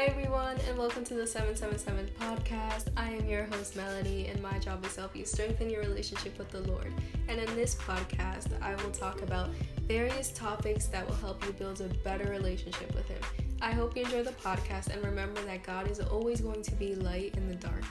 Hi everyone, and welcome to the 777 podcast. I am your host, Melody, and my job is to help you strengthen your relationship with the Lord. And in this podcast, I will talk about various topics that will help you build a better relationship with Him. I hope you enjoy the podcast and remember that God is always going to be light in the dark.